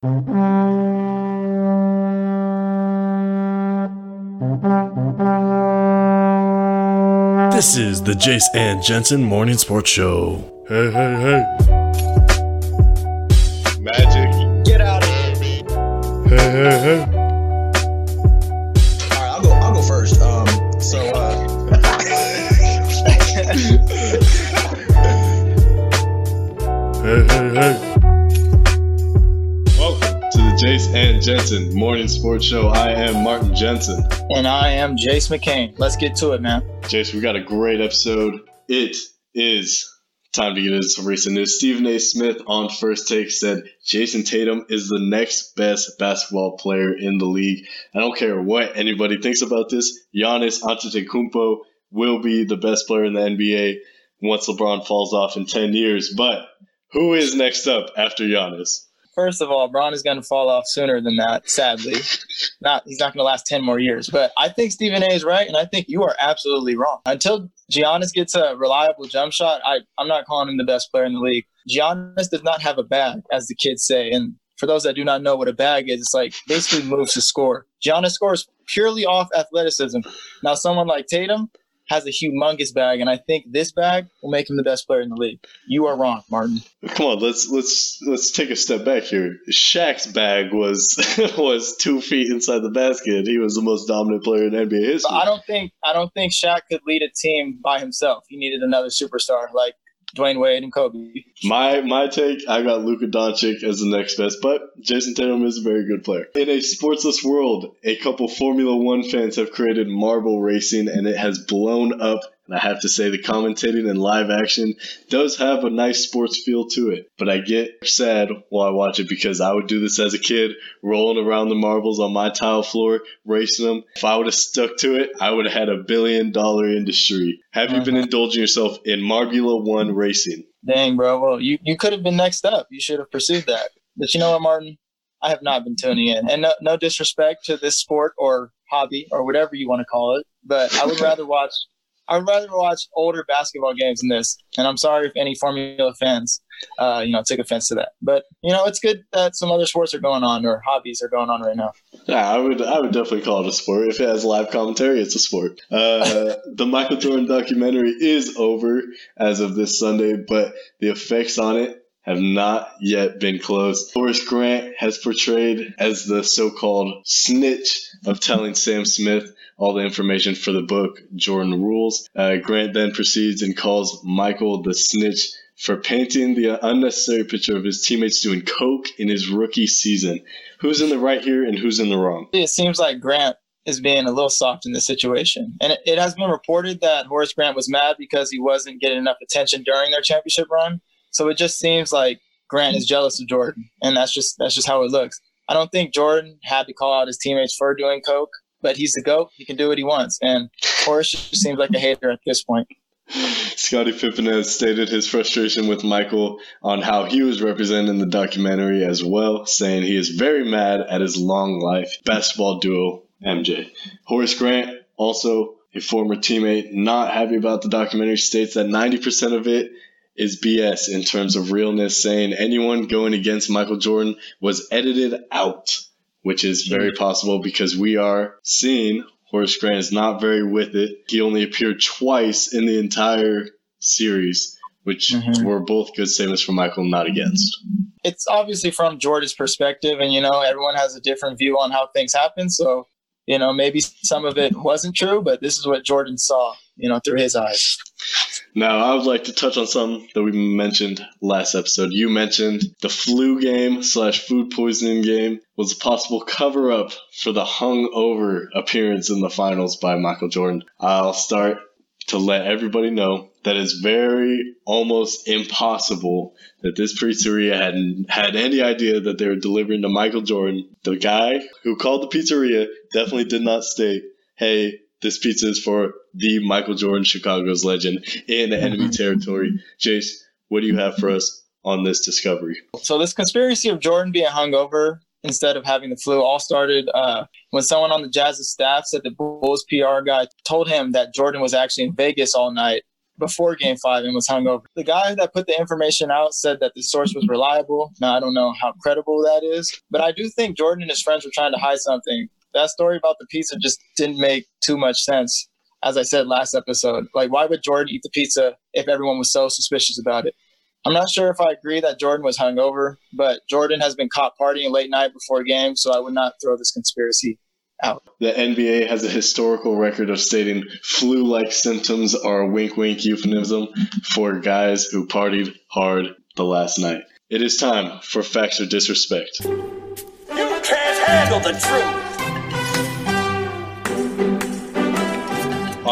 This is the Jace and Jensen Morning Sports Show. Hey, hey, hey. Magic. Get out of here. Hey, hey, hey. All right, I'll go. I'll go first. Um, so uh, Hey, hey, hey. Jace and Jensen Morning Sports Show. I am Martin Jensen. And I am Jace McCain. Let's get to it, man. Jace, we got a great episode. It is time to get into some recent news. Stephen A. Smith on First Take said Jayson Tatum is the next best basketball player in the league. I don't care what anybody thinks about this. Giannis Antetokounmpo will be the best player in the NBA once LeBron falls off in 10 years. But who is next up after Giannis? First of all, Bron is going to fall off sooner than that, sadly. Not He's not going to last 10 more years. But I think Stephen A is right, and I think you are absolutely wrong. Until Giannis gets a reliable jump shot, I, I'm not calling him the best player in the league. Giannis does not have a bag, as the kids say. And for those that do not know what a bag is, it's like basically moves to score. Giannis scores purely off athleticism. Now, someone like Tatum has a humongous bag, and I think this bag will make him the best player in the league. You are wrong, Martin. Come on, let's let's let's take a step back here. Shaq's bag was was two feet inside the basket. He was the most dominant player in NBA history. But I don't think I don't think Shaq could lead a team by himself. He needed another superstar like Dwyane Wade and Kobe. My my take, I got Luka Doncic as the next best, but Jayson Tatum is a very good player. In a sportsless world, a couple Formula One fans have created marble racing, and it has blown up. And I have to say, the commentating and live action does have a nice sports feel to it. But I get sad while I watch it because I would do this as a kid, rolling around the marbles on my tile floor, racing them. If I would have stuck to it, I would have had a billion dollar industry. Have you been Mhm. indulging yourself in Marbula One racing? Dang, bro. Well, you, you could have been next up. You should have pursued that. But you know what, Martin? I have not been tuning in. And no, no disrespect to this sport or hobby or whatever you want to call it, but I would rather watch I would rather watch older basketball games than this. And I'm sorry if any Formula fans, uh, you know, took offense to that. But you know, it's good that some other sports are going on or hobbies are going on right now. Yeah, I would I would definitely call it a sport. If it has live commentary, it's a sport. Uh, the Michael Jordan documentary is over as of this Sunday, but the effects on it have not yet been closed. Horace Grant has portrayed as the so-called snitch of telling Sam Smith all the information for the book Jordan Rules. Uh, Grant then proceeds and calls Michael the snitch for painting the unnecessary picture of his teammates doing coke in his rookie season. Who's in the right here and who's in the wrong? it seems like Grant is being a little soft in this situation. And it, it has been reported that Horace Grant was mad because he wasn't getting enough attention during their championship run. So it just seems like Grant is jealous of Jordan, and that's just that's just how it looks. I don't think Jordan had to call out his teammates for doing coke, but he's the goat. He can do what he wants, and Horace just seems like a hater at this point. Scottie Pippen has stated his frustration with Michael on how he was represented in the documentary as well, saying he is very mad at his long life basketball duo MJ. Horace Grant, also a former teammate, not happy about the documentary, states that 90% of it is BS in terms of realness, saying anyone going against Michael Jordan was edited out, which is very possible because we are seeing Horace Grant is not very with it. He only appeared twice in the entire series, which Mhm. were both good statements for Michael, not against. It's obviously from Jordan's perspective, and you know everyone has a different view on how things happen. So you know maybe some of it wasn't true, but this is what Jordan saw, you know, through his eyes. Now, I would like to touch on something that we mentioned last episode. You mentioned the flu game slash food poisoning game was a possible cover up for the hungover appearance in the finals by Michael Jordan. I'll start to let everybody know that it's very almost impossible that this pizzeria had had any idea that they were delivering to Michael Jordan. The guy who called the pizzeria definitely did not state, "Hey, this pizza is for the Michael Jordan, Chicago's legend in enemy territory." Jace, what do you have for us on this discovery? So this conspiracy of Jordan being hungover instead of having the flu all started uh, when someone on the Jazz's staff said the Bulls PR guy told him that Jordan was actually in Vegas all night before game five and was hungover. The guy that put the information out said that the source was reliable. Now, I don't know how credible that is, but I do think Jordan and his friends were trying to hide something. That story about the pizza just didn't make too much sense. As I said last episode, like, why would Jordan eat the pizza if everyone was so suspicious about it? I'm not sure if I agree that Jordan was hungover, but Jordan has been caught partying late night before games, so I would not throw this conspiracy out. The NBA has a historical record of stating flu like symptoms are a wink wink euphemism for guys who partied hard the last night. It is time for Facts or Disrespect. You can't handle the truth.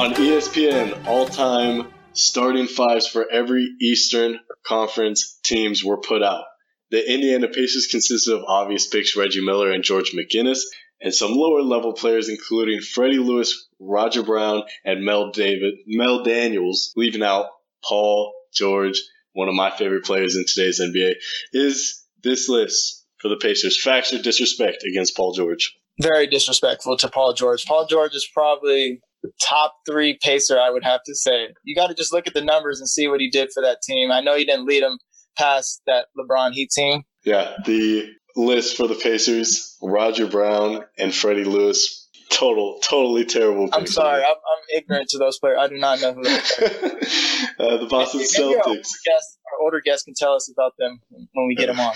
On ESPN, all time starting fives for every Eastern Conference teams were put out. The Indiana Pacers consisted of obvious picks Reggie Miller and George McGinnis, and some lower level players including Freddie Lewis, Roger Brown, and Mel David, Mel Daniels, leaving out Paul George, one of my favorite players in today's NBA. Is this list for the Pacers facts or disrespect against Paul George? Very disrespectful to Paul George. Paul George is probably top three pacer, I would have to say. You got to just look at the numbers and see what he did for that team. I know he didn't lead them past that LeBron Heat team. Yeah, the list for the Pacers: Roger Brown and Freddie Lewis. Total, totally terrible. I'm sorry, I'm, I'm ignorant to those players. I do not know who uh, the Boston Maybe our older, Celtics. guest, our older guest can tell us about them when we get them on.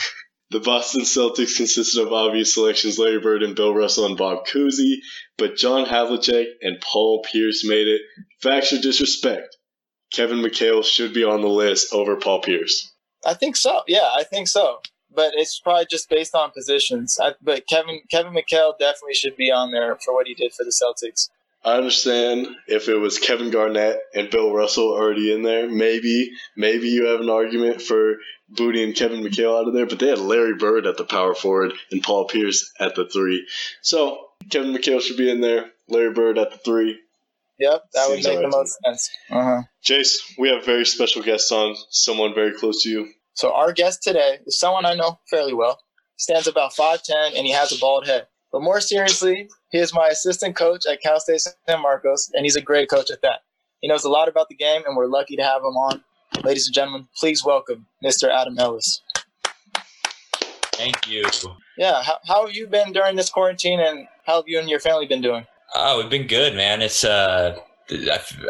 The Boston Celtics consisted of obvious selections Larry Bird and Bill Russell and Bob Cousy, but John Havlicek and Paul Pierce made it. Facts or disrespect? Kevin McHale should be on the list over Paul Pierce. I think so. Yeah, I think so. But it's probably just based on positions. I, but Kevin Kevin McHale definitely should be on there for what he did for the Celtics. I understand if it was Kevin Garnett and Bill Russell already in there, maybe maybe you have an argument for booting Kevin McHale out of there, but they had Larry Bird at the power forward and Paul Pierce at the three. So Kevin McHale should be in there, Larry Bird at the three. Yep, that would Seems make the most sense. Uh-huh. Jace, we have very special guests on, someone very close to you. So our guest today is someone I know fairly well. He stands about 5'10 and he has a bald head. But more seriously, he is my assistant coach at Cal State San Marcos, and he's a great coach at that. He knows a lot about the game, and we're lucky to have him on. Ladies and gentlemen, please welcome Mr. Adam Ellis. Thank you. Yeah, how, how have you been during this quarantine, and how have you and your family been doing? Oh, we've been good, man. It's uh,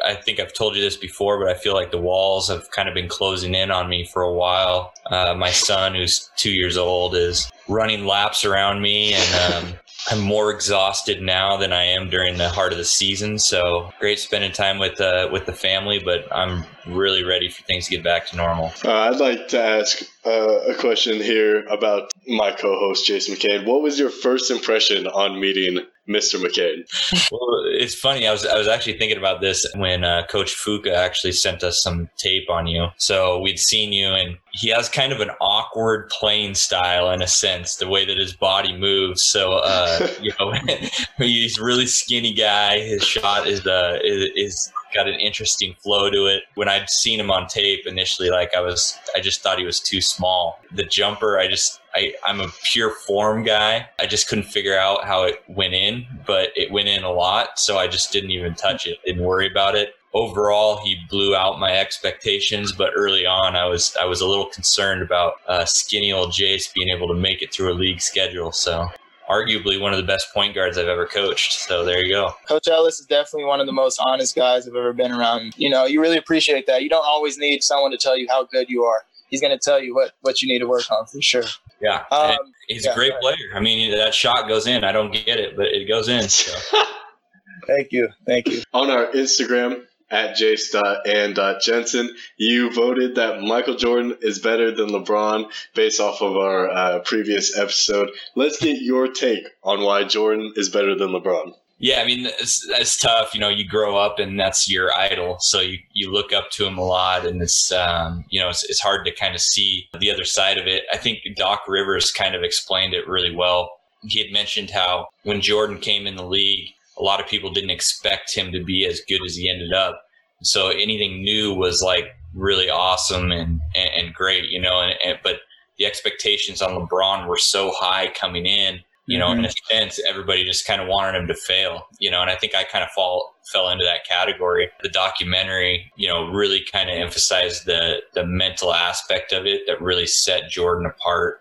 I, think I've told you this before, but I feel like the walls have kind of been closing in on me for a while. Uh, my son, who's two years old, is running laps around me, and um, I'm more exhausted now than I am during the heart of the season. So great spending time with uh, with the family, but I'm really ready for things to get back to normal. Uh, I'd like to ask uh, a question here about my co-host Jason McCain. What was your first impression on meeting Mr. McCain? Well, it's funny. I was I was actually thinking about this when uh, Coach Fuka actually sent us some tape on you. So we'd seen you, and he has kind of an awkward playing style in a sense, the way that his body moves. So uh, you know, he's a really skinny guy. His shot is uh, is, is got an interesting flow to it. When I'd seen him on tape initially, like I was, I just thought he was too small. The jumper, I just, I, I'm a pure form guy. I just couldn't figure out how it went in, but it went in a lot. So I just didn't even touch it, didn't worry about it. Overall, he blew out my expectations, but early on, I was I was a little concerned about uh, skinny old Jace being able to make it through a league schedule. So, arguably one of the best point guards I've ever coached. So there you go. Coach Ellis is definitely one of the most honest guys I've ever been around. You know, you really appreciate that. You don't always need someone to tell you how good you are. He's going to tell you what, what you need to work on for sure. Yeah, Um, he's yeah, a great player. I mean, that shot goes in. I don't get it, but it goes in. So. Thank you. Thank you. On our Instagram at jace.and.jensen, you voted that Michael Jordan is better than LeBron based off of our uh, previous episode. Let's get your take on why Jordan is better than LeBron. Yeah, I mean, it's, it's tough. You know, you grow up and that's your idol. So you, you look up to him a lot and it's, um, you know, it's, it's hard to kind of see the other side of it. I think Doc Rivers kind of explained it really well. He had mentioned how when Jordan came in the league, a lot of people didn't expect him to be as good as he ended up. So anything new was like really awesome and, and, and great, you know, and, and, but the expectations on LeBron were so high coming in You know, in a mm-hmm. sense, everybody just kind of wanted him to fail. You know, and I think I kind of fall fell into that category. The documentary, you know, really kind of emphasized the the mental aspect of it that really set Jordan apart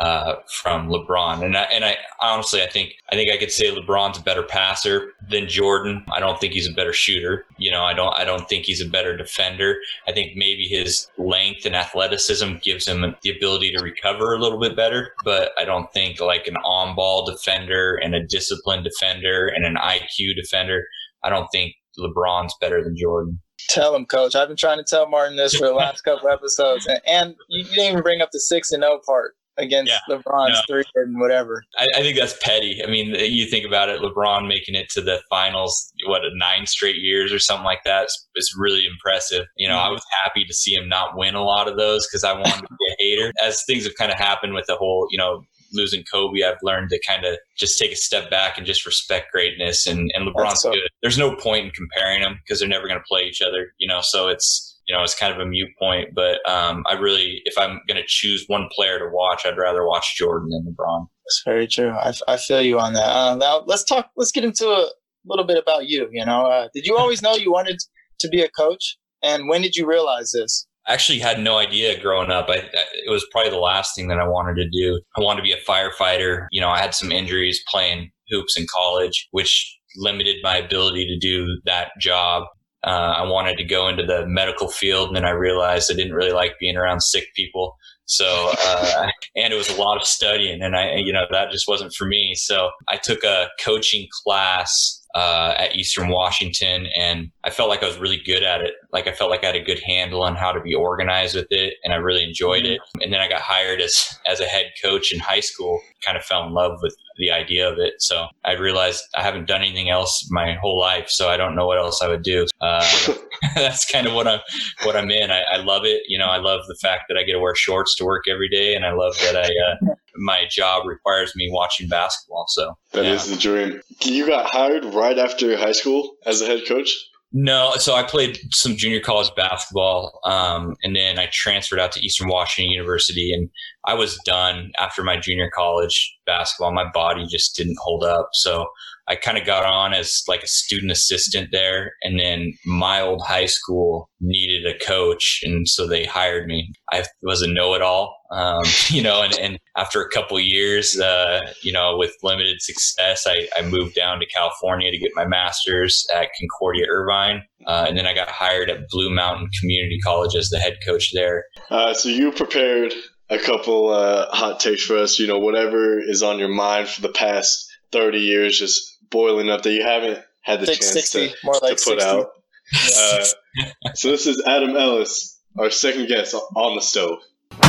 uh, from LeBron. And I, and I honestly, I think I think I could say LeBron's a better passer than Jordan. I don't think he's a better shooter. You know, I don't I don't think he's a better defender. I think maybe his length and athleticism gives him the ability to recover a little bit better. But I don't think like an on-ball defender and a disciplined defender and an IQ defender. I don't think LeBron's better than Jordan. Tell him, coach. I've been trying to tell Martin this for the last couple episodes, and, and you didn't even bring up the six and zero part against Yeah, LeBron's no. three and whatever. I, I think that's petty. I mean, you think about it, LeBron making it to the finals, what, nine straight years or something like that is, is really impressive. You know, I mm-hmm. was happy to see him not win a lot of those because I wanted to be a hater. As things have kind of happened with the whole, you know, losing Kobe, I've learned to kind of just take a step back and just respect greatness. And, and LeBron's so- good. There's no point in comparing them because they're never going to play each other, you know, so it's, you know, it's kind of a mute point. But um, I really, if I'm going to choose one player to watch, I'd rather watch Jordan than LeBron. That's very true. I, I feel you on that. Uh, now let's talk. Let's get into a little bit about you. You know, uh, did you always know you wanted to be a coach? And when did you realize this? I actually had no idea growing up. I, I- it was probably the last thing that I wanted to do. I wanted to be a firefighter. You know, I had some injuries playing hoops in college, which limited my ability to do that job. Uh, I wanted to go into the medical field, and then I realized I didn't really like being around sick people. So, uh, and it was a lot of studying, and I, you know, that just wasn't for me. So, I took a coaching class uh, at Eastern Washington, and I felt like I was really good at it. Like I felt like I had a good handle on how to be organized with it, and I really enjoyed it. And then I got hired as as a head coach in high school. Kind of fell in love with the idea of it. So I realized I haven't done anything else my whole life, so I don't know what else I would do. Uh, that's kind of what I'm what I'm in. I, I love it. You know, I love the fact that I get to wear shorts to work every day, and I love that I uh, my job requires me watching basketball. So That is yeah. the dream. You got hired right after high school as a head coach? No, so I played some junior college basketball, um, and then I transferred out to Eastern Washington University, and I was done after my junior college basketball. My body just didn't hold up, so I kind of got on as like a student assistant there, and then my old high school needed a coach, and so they hired me. I was a know-it-all, um, you know, and, and after a couple years, uh, you know, with limited success, I, I moved down to California to get my master's at Concordia Irvine, uh, and then I got hired at Blue Mountain Community College as the head coach there. Uh, so you prepared a couple uh, hot takes for us. You know, whatever is on your mind for the past 30 years, just boiling up that you haven't had the Six chance sixty, to, more like to put sixty. out. Uh, so this is Adam Ellis, our second guest on the stove. Oh,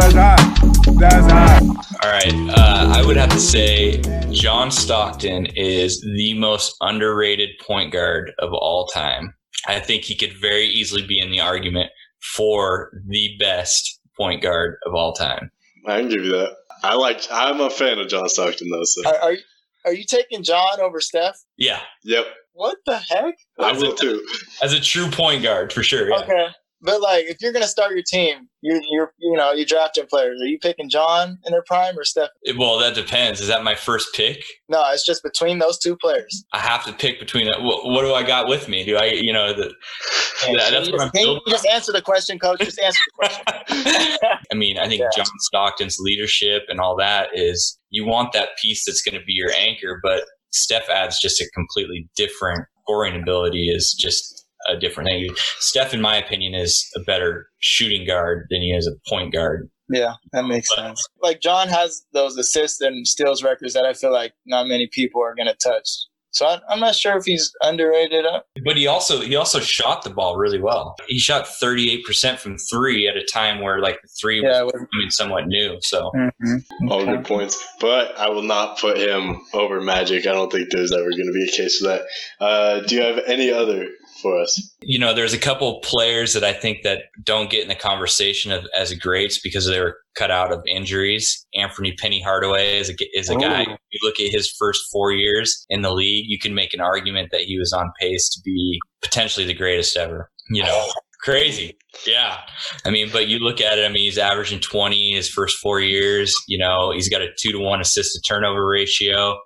that's hot. That's hot. All right. Uh, I would have to say John Stockton is the most underrated point guard of all time. I think he could very easily be in the argument for the best point guard of all time. I can give you that. I like. I'm a fan of John Stockton though. So Are, are you are you taking John over Steph? Yeah, yep, What the heck? I will too. as a true point guard for sure. Yeah. Okay, but like if you're gonna start your team, you're you're you know you're drafting players. Are you picking John in their prime or Steph? Well, that depends. Is that my first pick? No, it's just between those two players. I have to pick between that. What, what do I got with me? Do I, you know, the, Yeah, so that's what just, I'm can you just answer the question, coach. Just answer the question. I mean, I think Yeah. John Stockton's leadership and all that is you want that piece that's going to be your anchor, but Steph adds just a completely different scoring ability is just a different thing. Steph, in my opinion, is a better shooting guard than he is a point guard. Yeah, that makes sense. Like John has those assists and steals records that I feel like not many people are gonna touch. So I, I'm not sure if he's underrated. Uh, But he also he also shot the ball really well. He shot 38% from three at a time where like the three Yeah, was it was- becoming somewhat new. So All good points, but I will not put him over Magic. I don't think there's ever going to be a case for that. Uh, do you have any other for us? you know, there's a couple players that I think that don't get in the conversation of, as greats because they were cut out of injuries. Anthony Penny Hardaway is a, is a guy. If you look at his first four years in the league, you can make an argument that he was on pace to be potentially the greatest ever. You know, Crazy. Yeah. I mean, but you look at it, I mean, he's averaging 20 his first four years. You know, he's got a two to one assist to turnover ratio.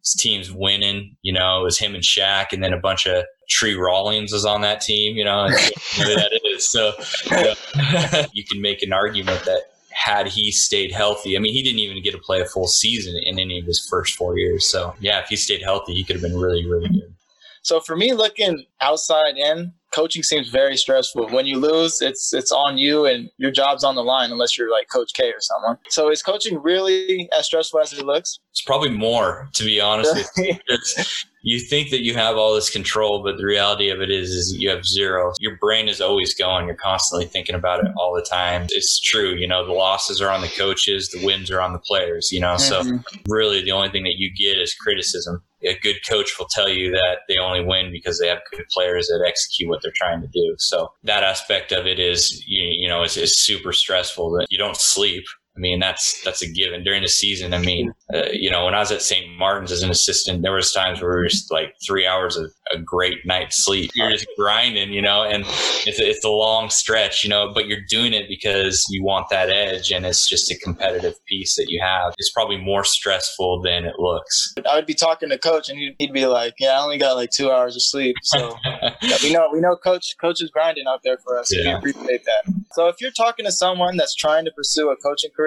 His team's winning. You know, it was him and Shaq, and then a bunch of Tree Rollins is on that team. You know, you know who that is. So you, know, you can make an argument that had he stayed healthy, I mean, he didn't even get to play a full season in any of his first four years. So yeah, if he stayed healthy, he could have been really, really good. So for me, looking outside in, coaching seems very stressful. When you lose, it's it's on you, and your job's on the line unless you're like Coach K or someone. So is coaching really as stressful as it looks? It's probably more, to be honest. you. Think that you have all this control, but the reality of it is, is you have zero. Your brain is always going. You're constantly thinking about it all the time. It's true. You know, the losses are on the coaches, the wins are on the players, you know, so Mhm. really the only thing that you get is criticism. A good coach will tell you that they only win because they have good players that execute what they're trying to do. So that aspect of it is, you, you know, is, is super stressful that you don't sleep. I mean, that's that's a given during the season. I mean, uh, you know, when I was at St. Martin's as an assistant, there was times where we were like three hours of a great night's sleep. You're just grinding, you know, and it's a, it's a long stretch, you know, but you're doing it because you want that edge, and it's just a competitive piece that you have. It's probably more stressful than it looks. I would be talking to coach, and he'd, he'd be like, "Yeah, I only got like two hours of sleep." So yeah, we know we know coach coach is grinding out there for us. Yeah. We appreciate that. So if you're talking to someone that's trying to pursue a coaching career,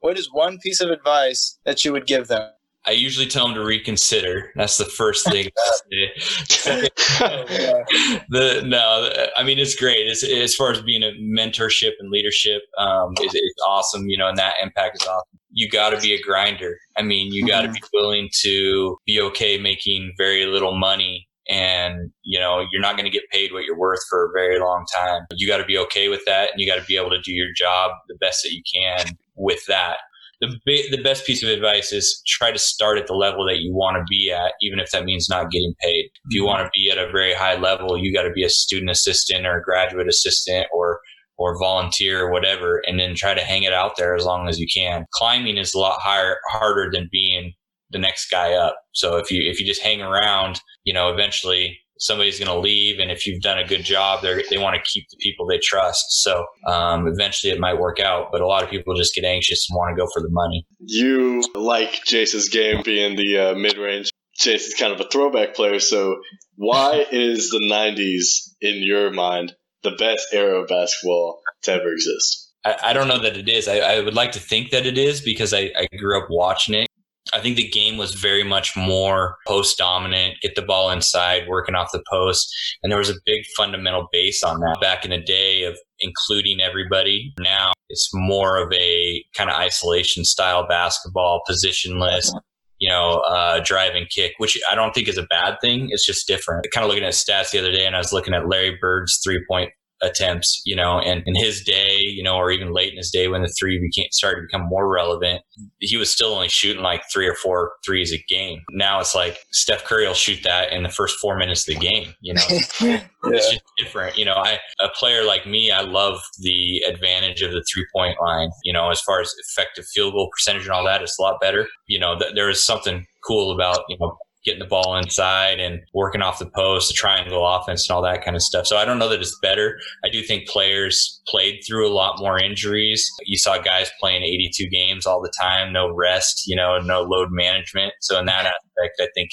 what is one piece of advice that you would give them? I usually tell them to reconsider. That's the first thing. The no, I mean it's great. It's, as far as being a mentorship and leadership, um, is it's awesome. You know, and that impact is awesome. You got to be a grinder. I mean, you got to be willing to be okay making very little money. And you know you're not going to get paid what you're worth for a very long time. You got to be okay with that, and you got to be able to do your job the best that you can with that the the best piece of advice is try to start at the level that you want to be at, even if that means not getting paid. If you mm-hmm. want to be at a very high level, you got to be a student assistant or a graduate assistant or or volunteer or whatever, and then try to hang it out there as long as you can. Climbing is a lot higher harder than being the next guy up. So if you if you just hang around, you know, eventually somebody's going to leave and if you've done a good job they they want to keep the people they trust so um, eventually it might work out but a lot of people just get anxious and want to go for the money You like Jace's game being the uh, mid range. Jace is kind of a throwback player, so why is the 90s, in your mind, the best era of basketball to ever exist? I, I don't know that it is I, I would like to think that it is because I, I grew up watching it I think the game was very much more post dominant, get the ball inside, working off the post. And there was a big fundamental base on that back in the day of including everybody. Now it's more of a kind of isolation style basketball, positionless, you know, uh, drive and kick, which I don't think is a bad thing. It's just different. Kind of looking at stats the other day and I was looking at Larry Bird's three point attempts, you know, and in his day, you know, or even late in his day when the three became started to become more relevant, he was still only shooting like three or four threes a game. Now it's like Steph Curry will shoot that in the first four minutes of the game, you know. It's just different. You know, I a player like me, I love the advantage of the three point line. You know, as far as effective field goal percentage and all that, it's a lot better. You know, th- there is something cool about you know getting the ball inside and working off the post, the triangle offense, and all that kind of stuff. So I don't know that it's better. I do think players played through a lot more injuries. You saw guys playing 82 games all the time, no rest, you know, no load management. So in that aspect, I think.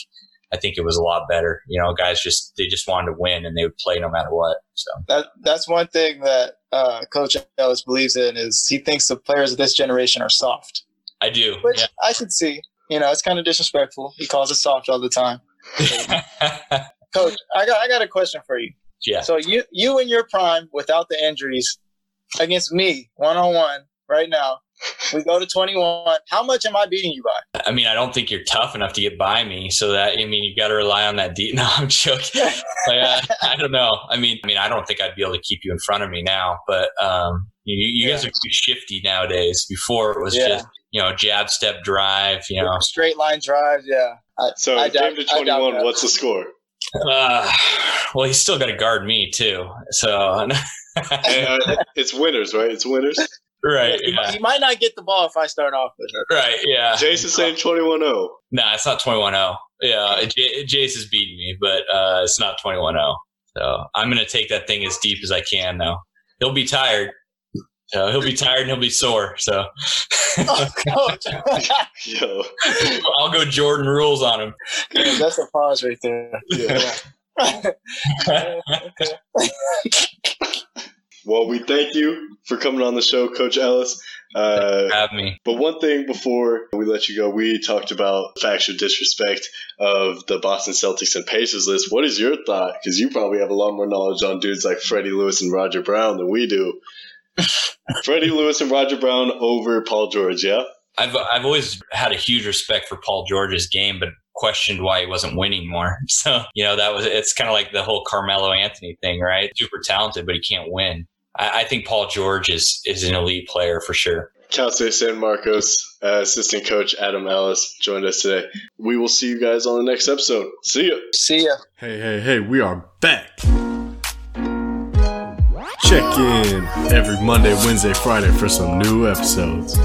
I think it was a lot better. You know, guys just they just wanted to win and they would play no matter what. So That that's one thing that uh, Coach Ellis believes in is he thinks the players of this generation are soft, I do. which I could see. You know, it's kind of disrespectful. He calls us soft all the time. Coach, I got I got a question for you. yeah. So you you in your prime without the injuries against me one on one right now. We go to twenty one. How much am I beating you by? I mean, I don't think you're tough enough to get by me. So that I mean, you've got to rely on that deep. No, I'm joking. Like, uh, I don't know. I mean, I mean, I don't think I'd be able to keep you in front of me now. But um, you, you guys are too shifty nowadays. Before it was Yeah. just you know jab, step, drive. You know, Straight line drive, yeah. I, So, I doubt- game to 21, what's the score? uh, well, he's still got to guard me too. So And, uh, it's winners, right? It's winners. right, He, yeah, he might not get the ball if I start off with it. right, yeah. Jace is saying 21 0. Nah, it's not 21-0. Yeah, J- Jace is beating me, but uh, it's not 21-0. So I'm going to take that thing as deep as I can, though. He'll be tired. So he'll be tired and he'll be sore. So Oh. Yo. I'll go Jordan rules on him. Yeah, that's a pause right there. Yeah. Well, we thank you for coming on the show, Coach Ellis. Uh, Have me. but one thing before we let you go, we talked about factual disrespect of the Boston Celtics and Pacers list. What is your thought? Because you probably have a lot more knowledge on dudes like Freddie Lewis and Roger Brown than we do. Freddie Lewis and Roger Brown over Paul George, yeah? I've I've always had a huge respect for Paul George's game, but questioned why he wasn't winning more. So you know that was it's kind of like the whole Carmelo Anthony thing, right? Super talented, but he can't win. I, I think Paul George is is an elite player for sure. Cal State San Marcos uh, assistant coach Adam Ellis joined us today. We will see you guys on the next episode. See ya. See ya. Hey, hey, hey, we are back. Check in every Monday, Wednesday, Friday for some new episodes.